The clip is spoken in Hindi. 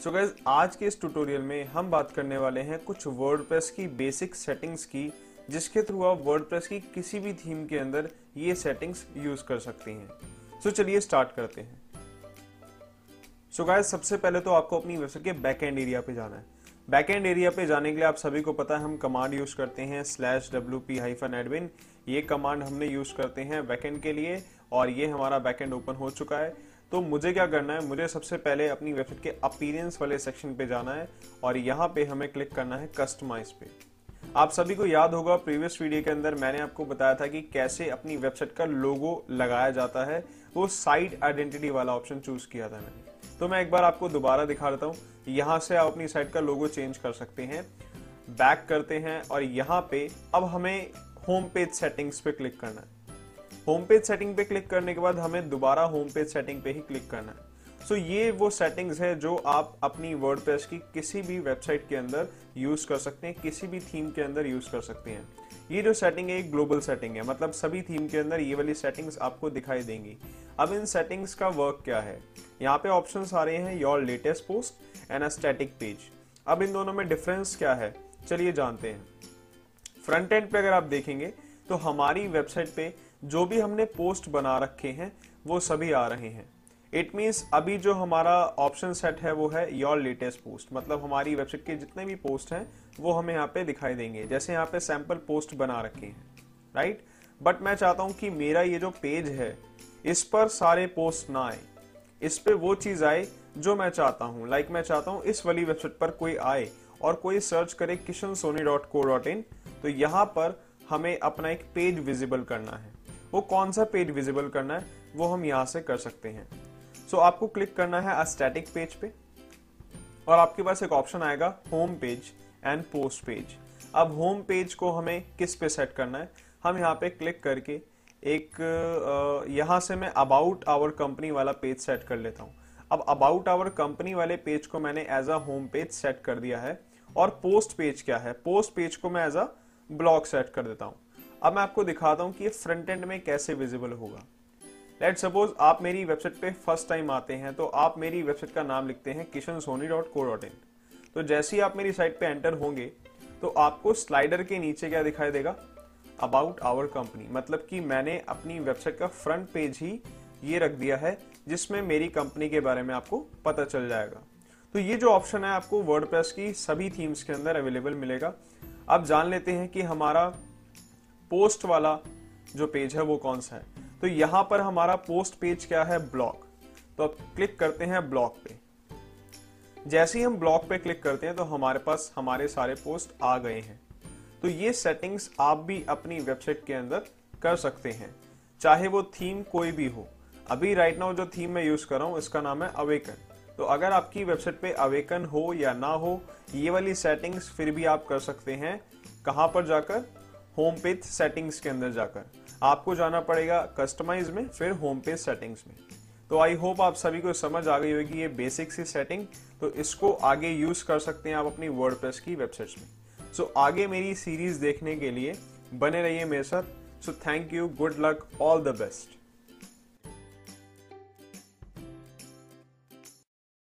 सो so आज के इस ट्यूटोरियल में हम बात करने वाले हैं कुछ वर्डप्रेस की बेसिक सेटिंग्स की, जिसके थ्रू आप वर्डप्रेस की किसी भी थीम के अंदर ये सेटिंग्स यूज़ कर सकती हैं। सो so चलिए स्टार्ट करते हैं। सो so सबसे पहले तो आपको अपनी वेबसाइट के बैक एंड एरिया पे जाना है। बैक एंड एरिया पे जाने के लिए आप सभी को पता है हम कमांड यूज़ करते हैं slash W P hyphen admin ये कमांड हमने यूज़ करते हैं बैकएंड के लिए और ये हमारा बैकएंड ओपन हो चुका है। तो मुझे क्या करना है? मुझे सबसे पहले अपनी वेबसाइट के अपीरियंस वाले सेक्शन पे जाना है और यहाँ पे हमें क्लिक करना है कस्टमाइज पे। आप सभी को याद होगा प्रीवियस वीडियो के अंदर मैंने आपको बताया था कि कैसे अपनी वेबसाइट का लोगो लगाया जाता है। वो साइट आइडेंटिटी वाला ऑप्शन चूज़ किया था मैंने। तो मैं एक बार आपको दोबारा दिखा देता हूँ। यहाँ से आप अपनी साइट का लोगो चेंज कर सकते हैं। बैक करते हैं और यहाँ पे अब हमें होम पेज सेटिंग्स पे क्लिक करना है। होम पेज सेटिंग पे क्लिक करने के बाद हमें दोबारा होम पेज सेटिंग पे ही क्लिक करना है। सो so, ये वो सेटिंग्स है जो आप अपनी वर्डप्रेस की किसी भी वेबसाइट के अंदर यूज़ कर सकते हैं किसी भी थीम के अंदर यूज़ कर सकते हैं। ये जो सेटिंग है एक ग्लोबल सेटिंग है। मतलब सभी थीम के अंदर ये वाली सेटिंग्स आपको दिखाई देंगी। अब इन सेटिंग्स का वर्क क्या है? यहाँ पे ऑप्शन आ रहे हैं your latest post and a static page अब इन दोनों में डिफरेंस क्या है? चलिए जानते हैं। फ्रंट एंड पे अगर आप देखेंगे तो हमारी वेबसाइट पे जो भी हमने पोस्ट बना रखे हैं, वो सभी आ रहे हैं। इट मीन्स अभी जो हमारा ऑप्शन सेट है, वो है योर लेटेस्ट पोस्ट मतलब हमारी वेबसाइट के जितने भी पोस्ट हैं, वो हमें यहाँ पे दिखाई देंगे। जैसे यहाँ पे सैंपल पोस्ट बना रखे हैं राइट बट मैं चाहता हूँ कि मेरा ये जो पेज है, इस पर सारे पोस्ट ना आए। इस पे वो चीज़ आए जो मैं चाहता हूँ। लाइक like मैं चाहता हूँ इस वाली वेबसाइट पर कोई आए और कोई सर्च करे Kishan Soni dot co dot in तो यहाँ पर हमें अपना एक पेज विजिबल करना है। वो कौन सा पेज विजिबल करना है वो हम यहाँ से कर सकते हैं। सो so, आपको क्लिक करना है स्टैटिक पेज पे और आपके पास एक ऑप्शन आएगा home page and post page अब होम पेज को हमें किस पे सेट करना है? हम यहाँ पे क्लिक करके एक यहाँ से मैं अबाउट आवर कंपनी वाला पेज सेट कर लेता हूँ। अब अबाउट आवर कंपनी वाले पेज को मैंने as a home page set कर दिया है और पोस्ट पेज क्या है? पोस्ट पेज को मैं एज अ ब्लॉग सेट कर देता हूँ। अब मैं आपको दिखाता हूँ कि ये फ्रंट एंड में कैसे विजिबल होगा। लेट सपोज़ आप मेरी वेबसाइट पे फ़र्स्ट टाइम आते हैं तो आप मेरी वेबसाइट का नाम लिखते हैं Kishan Soni dot co dot in तो जैसे ही आप मेरी साइट पे एंटर होंगे तो आपको स्लाइडर के नीचे क्या दिखाई देगा? अबाउट आवर कंपनी मतलब कि मैंने अपनी वेबसाइट का फ्रंट पेज ही ये रख दिया है, जिसमें मेरी कंपनी के बारे में आपको पता चल जाएगा। तो ये जो ऑप्शन है, आपको वर्डप्रेस की सभी थीम्स के अंदर अवेलेबल मिलेगा। अब जान लेते हैं कि हमारा पोस्ट वाला जो पेज है वो कौन सा है? तो यहाँ पर हमारा पोस्ट पेज क्या है? ब्लॉक तो अब क्लिक करते हैं ब्लॉक पे। जैसे ही हम ब्लॉक पे क्लिक करते हैं तो हमारे पास हमारे सारे पोस्ट आ गए हैं। तो ये सेटिंग्स आप भी अपनी वेबसाइट के अंदर कर सकते हैं, चाहे वो थीम कोई भी हो। अभी राइट नाउ जो थीम मैं यूज़ कर रहा हूँ, इसका नाम है अवेकन तो अगर आपकी वेबसाइट पे अवेकन हो या ना हो, ये वाली सेटिंग्स फिर भी आप कर सकते हैं। कहाँ पर जाकर? होम पेज सेटिंग्स के अंदर जाकर। आपको जाना पड़ेगा कस्टमाइज में फिर होम पेज सेटिंग्स में। तो आई होप आप सभी को समझ आ गई होगी ये बेसिक सी सेटिंग तो इसको आगे यूज़ कर सकते हैं आप अपनी वर्ड की वेबसाइट्स में। सो so, आगे मेरी सीरीज़ देखने के लिए बने रहिए मेरे साथ। So thank you good luck all the best